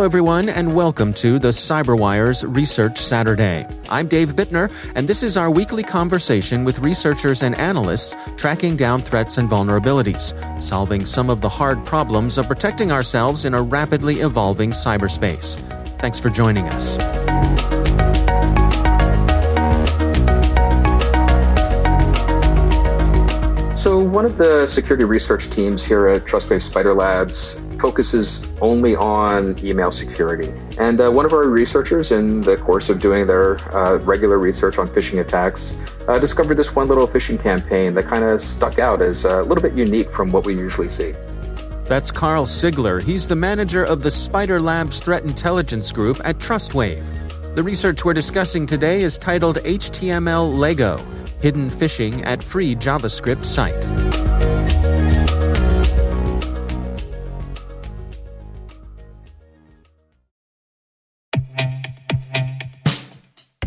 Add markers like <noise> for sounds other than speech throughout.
Everyone, and welcome to the CyberWire's Research Saturday. I'm Dave Bittner, and this is our weekly conversation with researchers and analysts tracking down threats and vulnerabilities, solving some of the hard problems of protecting ourselves in a rapidly evolving cyberspace. Thanks for joining us. So, one of the security research teams here at Trustwave SpiderLabs focuses only on email security. And uh, one of our researchers, in the course of doing their uh, regular research on phishing attacks, uh, discovered this one little phishing campaign that kind of stuck out as a little bit unique from what we usually see. That's Karl Sigler. He's the manager of the SpiderLabs Threat Intelligence Group at Trustwave. The research we're discussing today is titled HTML Lego Hidden Phishing at Free JavaScript Site.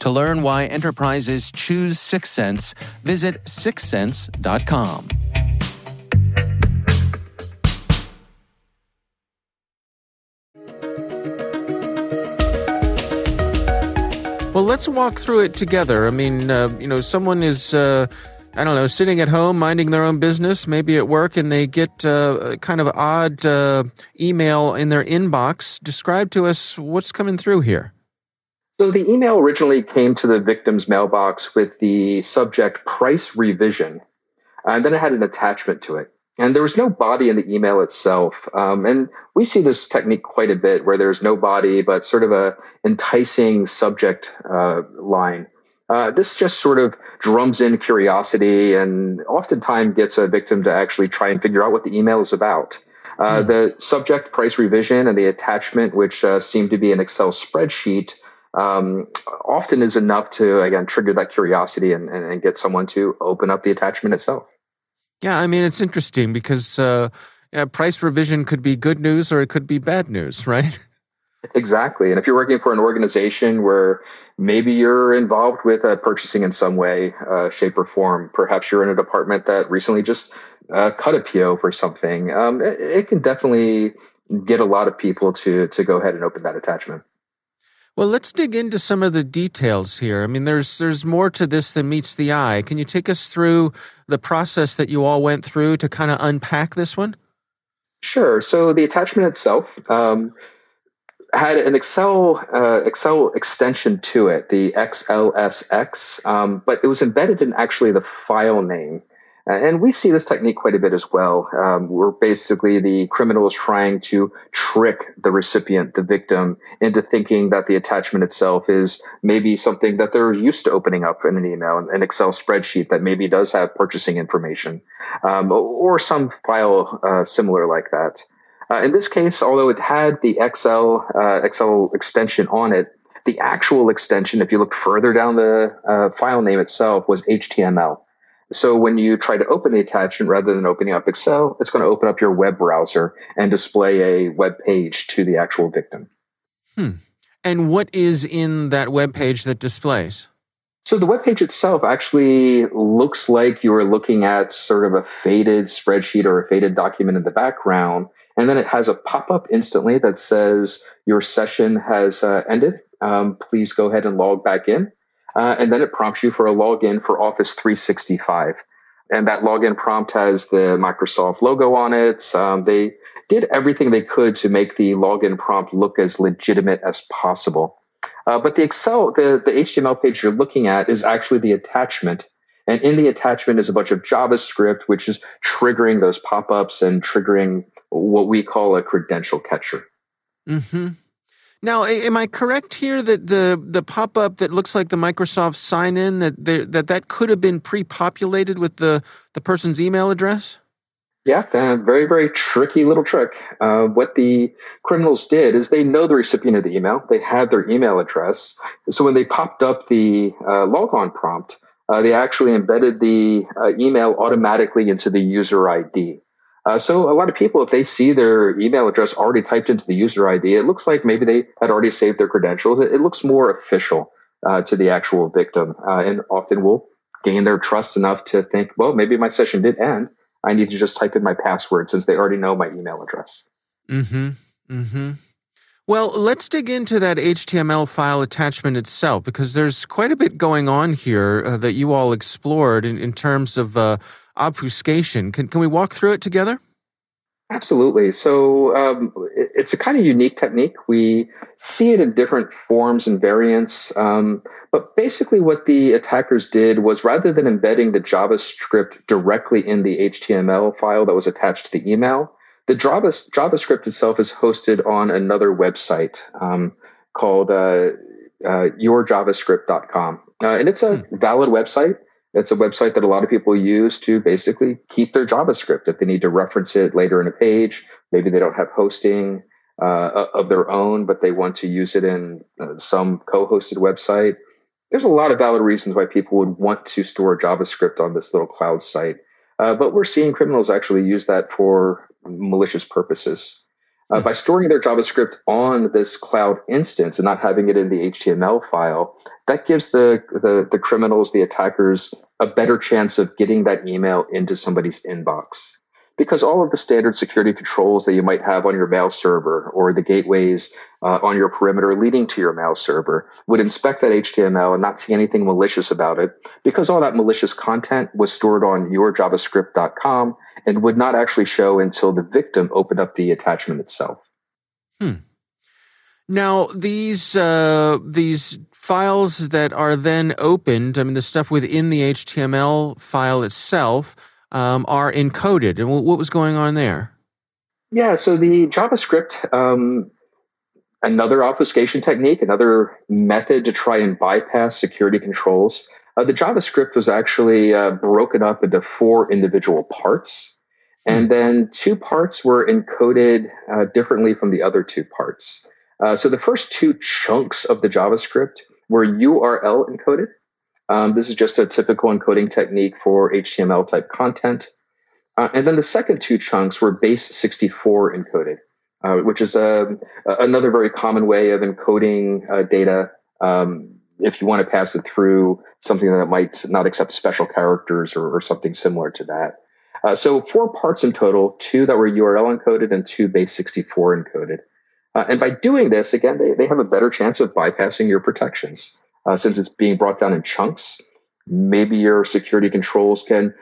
To learn why enterprises choose Syxsense, visit syxsense.com. Well, let's walk through it together. I mean, uh, you know, someone is. Uh, I don't know, sitting at home, minding their own business, maybe at work, and they get uh, kind of odd uh, email in their inbox. Describe to us what's coming through here. So the email originally came to the victim's mailbox with the subject price revision, and then it had an attachment to it. And there was no body in the email itself. Um, and we see this technique quite a bit where there's no body, but sort of a enticing subject uh, line. Uh, this just sort of drums in curiosity and oftentimes gets a victim to actually try and figure out what the email is about. Uh, mm. The subject price revision and the attachment, which uh, seem to be an Excel spreadsheet, um, often is enough to, again, trigger that curiosity and, and, and get someone to open up the attachment itself. Yeah, I mean, it's interesting because uh, yeah, price revision could be good news or it could be bad news, right? <laughs> Exactly. And if you're working for an organization where maybe you're involved with uh, purchasing in some way, uh, shape, or form, perhaps you're in a department that recently just uh, cut a PO for something, um, it, it, can definitely get a lot of people to to go ahead and open that attachment. Well, let's dig into some of the details here. I mean, there's there's more to this than meets the eye. Can you take us through the process that you all went through to kind of unpack this one? Sure. So the attachment itself um, had an Excel uh, Excel extension to it, the XLSX, um, but it was embedded in actually the file name. Uh, and we see this technique quite a bit as well. Um, where basically the criminal is trying to trick the recipient, the victim, into thinking that the attachment itself is maybe something that they're used to opening up in an email, an Excel spreadsheet that maybe does have purchasing information, um, or some file uh, similar like that. Uh, in this case, although it had the Excel uh, Excel extension on it, the actual extension, if you look further down the uh, file name itself, was HTML. So when you try to open the attachment rather than opening up Excel, it's going to open up your web browser and display a web page to the actual victim. Hmm. And what is in that web page that displays? So the web page itself actually looks like you are looking at sort of a faded spreadsheet or a faded document in the background. And then it has a pop up instantly that says your session has uh, ended. Um, please go ahead and log back in. Uh, and then it prompts you for a login for Office 365. And that login prompt has the Microsoft logo on it. Um, they did everything they could to make the login prompt look as legitimate as possible. Uh, but the Excel, the, the HTML page you're looking at is actually the attachment. And in the attachment is a bunch of JavaScript, which is triggering those pop ups and triggering what we call a credential catcher. Mm-hmm. Now, am I correct here that the the pop up that looks like the Microsoft sign in that that that could have been pre populated with the the person's email address? Yeah, uh, very very tricky little trick. Uh, what the criminals did is they know the recipient of the email. They had their email address. So when they popped up the uh, logon prompt, uh, they actually embedded the uh, email automatically into the user ID. Uh, so a lot of people, if they see their email address already typed into the user ID, it looks like maybe they had already saved their credentials. It, it looks more official uh, to the actual victim, uh, and often will gain their trust enough to think, well, maybe my session did end. I need to just type in my password since they already know my email address. Hmm. Hmm. Well, let's dig into that HTML file attachment itself because there's quite a bit going on here uh, that you all explored in, in terms of uh, obfuscation. Can, can we walk through it together? Absolutely. So um, it's a kind of unique technique. We see it in different forms and variants. Um, but basically, what the attackers did was rather than embedding the JavaScript directly in the HTML file that was attached to the email, the Java, JavaScript itself is hosted on another website um, called uh, uh, yourjavascript.com. Uh, and it's a hmm. valid website. It's a website that a lot of people use to basically keep their JavaScript if they need to reference it later in a page. Maybe they don't have hosting uh, of their own, but they want to use it in uh, some co hosted website. There's a lot of valid reasons why people would want to store JavaScript on this little cloud site. Uh, but we're seeing criminals actually use that for malicious purposes. Uh, by storing their JavaScript on this cloud instance and not having it in the HTML file, that gives the, the, the criminals, the attackers, a better chance of getting that email into somebody's inbox because all of the standard security controls that you might have on your mail server or the gateways uh, on your perimeter leading to your mail server would inspect that HTML and not see anything malicious about it because all that malicious content was stored on your yourjavascript.com and would not actually show until the victim opened up the attachment itself. Hmm. Now these uh, these files that are then opened, I mean the stuff within the HTML file itself um, are encoded. And what was going on there? Yeah, so the JavaScript, um, another obfuscation technique, another method to try and bypass security controls. Uh, the JavaScript was actually uh, broken up into four individual parts. And hmm. then two parts were encoded uh, differently from the other two parts. Uh, so the first two chunks of the JavaScript were URL encoded, um, this is just a typical encoding technique for HTML type content. Uh, and then the second two chunks were base 64 encoded, uh, which is a, another very common way of encoding uh, data um, if you want to pass it through something that might not accept special characters or, or something similar to that. Uh, so four parts in total, two that were URL encoded and two base 64 encoded. Uh, and by doing this, again, they, they have a better chance of bypassing your protections uh, since it's being brought down in chunks. Maybe your security controls can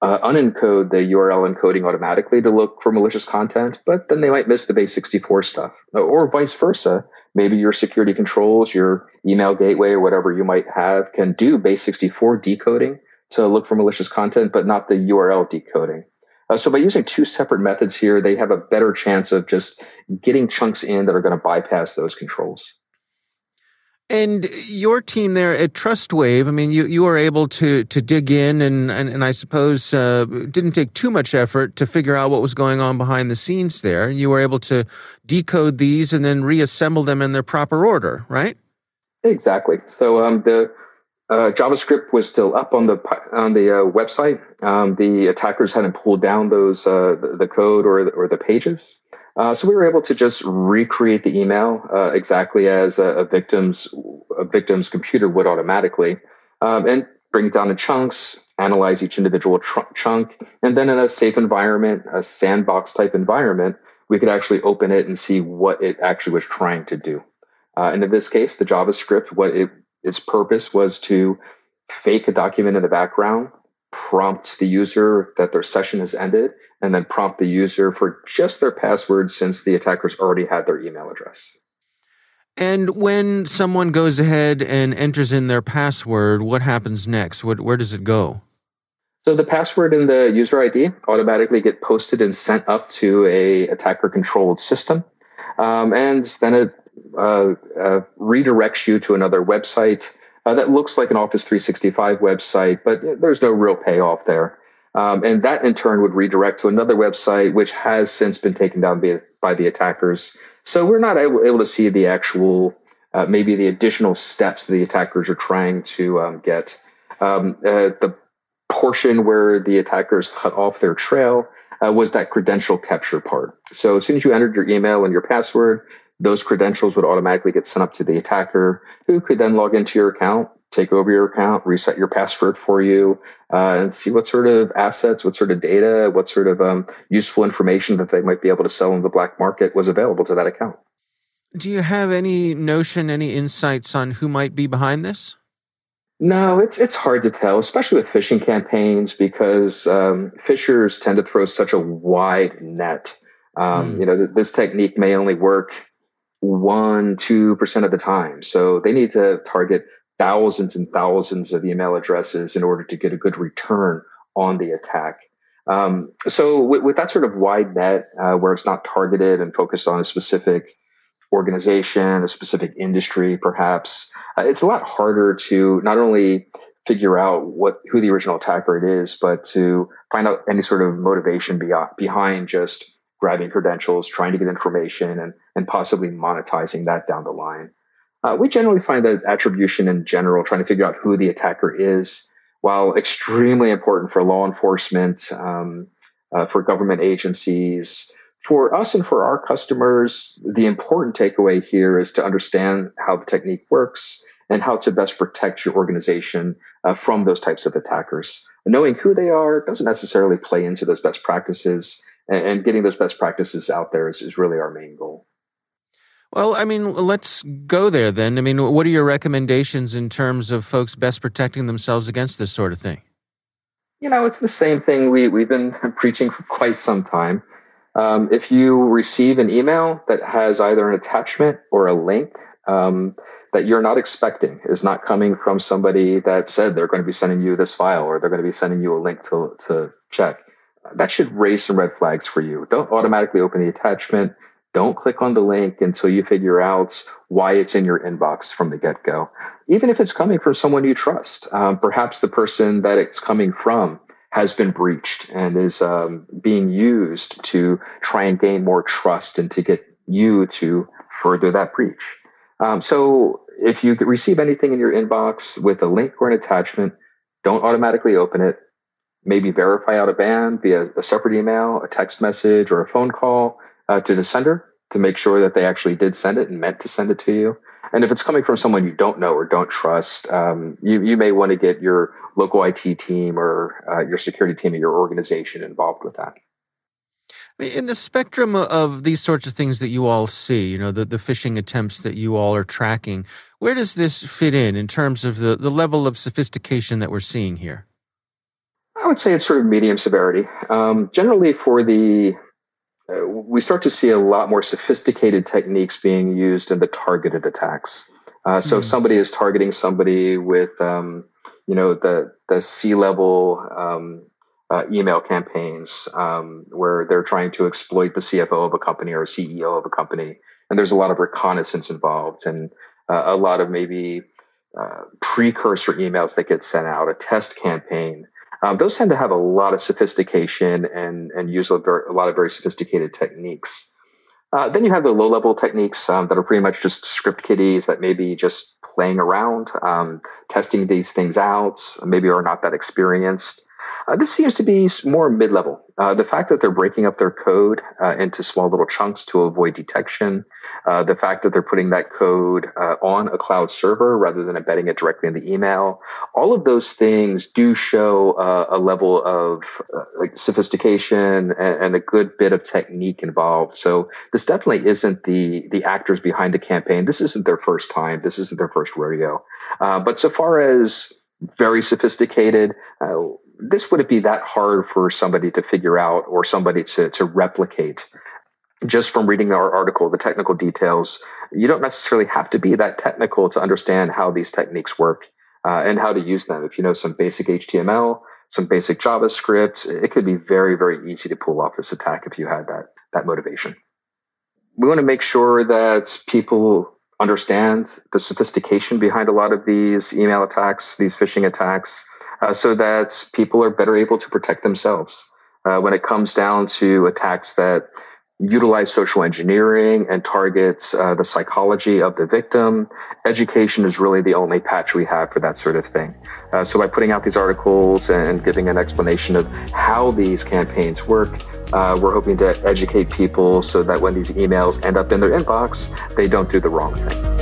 uh, unencode the URL encoding automatically to look for malicious content, but then they might miss the base 64 stuff, or vice versa. Maybe your security controls, your email gateway, or whatever you might have can do base 64 decoding to look for malicious content, but not the URL decoding. Uh, so by using two separate methods here, they have a better chance of just getting chunks in that are going to bypass those controls. And your team there at TrustWave, I mean, you, you were able to to dig in and, and, and I suppose uh, didn't take too much effort to figure out what was going on behind the scenes there. You were able to decode these and then reassemble them in their proper order, right? Exactly. So um, the uh, JavaScript was still up on the on the uh, website. Um, the attackers hadn't pulled down those uh, the, the, code or or the pages. Uh, so we were able to just recreate the email uh, exactly as a, a, victim's a victim's computer would automatically, um, and bring it down in chunks, analyze each individual tr- chunk, and then in a safe environment, a sandbox type environment, we could actually open it and see what it actually was trying to do. Uh, and in this case, the JavaScript, what it its purpose was to fake a document in the background prompt the user that their session has ended, and then prompt the user for just their password since the attackers already had their email address. And when someone goes ahead and enters in their password, what happens next? What, where does it go? So the password and the user ID automatically get posted and sent up to a attacker controlled system, um, and then it uh, uh, redirects you to another website uh, that looks like an Office 365 website, but there's no real payoff there. Um, and that in turn would redirect to another website, which has since been taken down by, by the attackers. So we're not able, able to see the actual, uh, maybe the additional steps the attackers are trying to um, get. Um, uh, the portion where the attackers cut off their trail uh, was that credential capture part. So as soon as you entered your email and your password, those credentials would automatically get sent up to the attacker who could then log into your account take over your account reset your password for you uh, and see what sort of assets what sort of data what sort of um, useful information that they might be able to sell in the black market was available to that account do you have any notion any insights on who might be behind this no, it's it's hard to tell, especially with phishing campaigns, because um, phishers tend to throw such a wide net. Um, mm. You know, th- this technique may only work one, two percent of the time. So they need to target thousands and thousands of email addresses in order to get a good return on the attack. Um, so with, with, that sort of wide net, uh, where it's not targeted and focused on a specific organization, a specific industry, perhaps, uh, it's a lot harder to not only figure out what who the original attacker is, but to find out any sort of motivation beyond, behind just grabbing credentials, trying to get information, and, and possibly monetizing that down the line. Uh, we generally find that attribution in general, trying to figure out who the attacker is, while extremely important for law enforcement, um, uh, for government agencies, for us and for our customers, the important takeaway here is to understand how the technique works and how to best protect your organization uh, from those types of attackers. Knowing who they are doesn't necessarily play into those best practices and, and getting those best practices out there is, is really our main goal. Well, I mean, let's go there then. I mean, what are your recommendations in terms of folks best protecting themselves against this sort of thing? You know, it's the same thing we, we've been <laughs> preaching for quite some time. Um, if you receive an email that has either an attachment or a link um, that you're not expecting, is not coming from somebody that said they're going to be sending you this file or they're going to be sending you a link to, to check, that should raise some red flags for you. Don't automatically open the attachment. Don't click on the link until you figure out why it's in your inbox from the get go. Even if it's coming from someone you trust, um, perhaps the person that it's coming from has been breached and is um, being used to try and gain more trust and to get you to further that breach. Um, so if you receive anything in your inbox with a link or an attachment, don't automatically open it maybe verify out of band via a separate email, a text message, or a phone call uh, to the sender to make sure that they actually did send it and meant to send it to you. And if it's coming from someone you don't know or don't trust, um, you, you may want to get your local IT team or uh, your security team of your organization involved with that. In the spectrum of these sorts of things that you all see, you know, the, the phishing attempts that you all are tracking, where does this fit in in terms of the, the level of sophistication that we're seeing here? I would say it's sort of medium severity. Um, generally, for the uh, we start to see a lot more sophisticated techniques being used in the targeted attacks. Uh, so, mm. if somebody is targeting somebody with, um, you know, the the C level um, uh, email campaigns um, where they're trying to exploit the CFO of a company or CEO of a company, and there's a lot of reconnaissance involved and uh, a lot of maybe uh, precursor emails that get sent out, a test campaign. Um, those tend to have a lot of sophistication and and use a, a lot of very sophisticated techniques. Uh, then you have the low level techniques um, that are pretty much just script kiddies that maybe just playing around, um, testing these things out, maybe are not that experienced. Uh, this seems to be more mid level. Uh, the fact that they're breaking up their code uh, into small little chunks to avoid detection, uh, the fact that they're putting that code uh, on a cloud server rather than embedding it directly in the email, all of those things do show uh, a level of like sophistication and, and, a good bit of technique involved. So this definitely isn't the the actors behind the campaign. This isn't their first time. This isn't their first rodeo. but so far as very sophisticated this wouldn't be that hard for somebody to figure out or somebody to, to replicate just from reading our article, the technical details. You don't necessarily have to be that technical to understand how these techniques work uh, and how to use them. If you know some basic HTML, some basic JavaScript, it could be very, very easy to pull off this attack if you had that, that motivation. We want to make sure that people understand the sophistication behind a lot of these email attacks, these phishing attacks, uh, so that people are better able to protect themselves. Uh, when it comes down to attacks that utilize social engineering and targets uh, the psychology of the victim, education is really the only patch we have for that sort of thing. Uh, so by putting out these articles and giving an explanation of how these campaigns work, uh, we're hoping to educate people so that when these emails end up in their inbox, they don't do the wrong thing.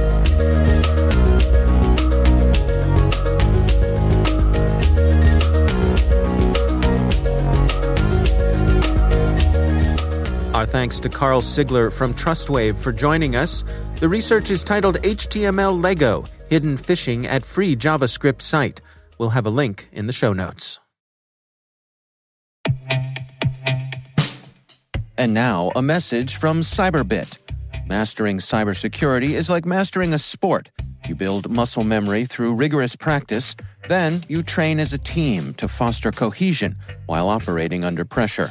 Our thanks to Karl Sigler from TrustWave for joining us. The research is titled HTML Lego Hidden Phishing at Free JavaScript Site. We'll have a link in the show notes. And now, a message from Cyberbit. Mastering cybersecurity is like mastering a sport. You build muscle memory through rigorous practice, then you train as a team to foster cohesion while operating under pressure.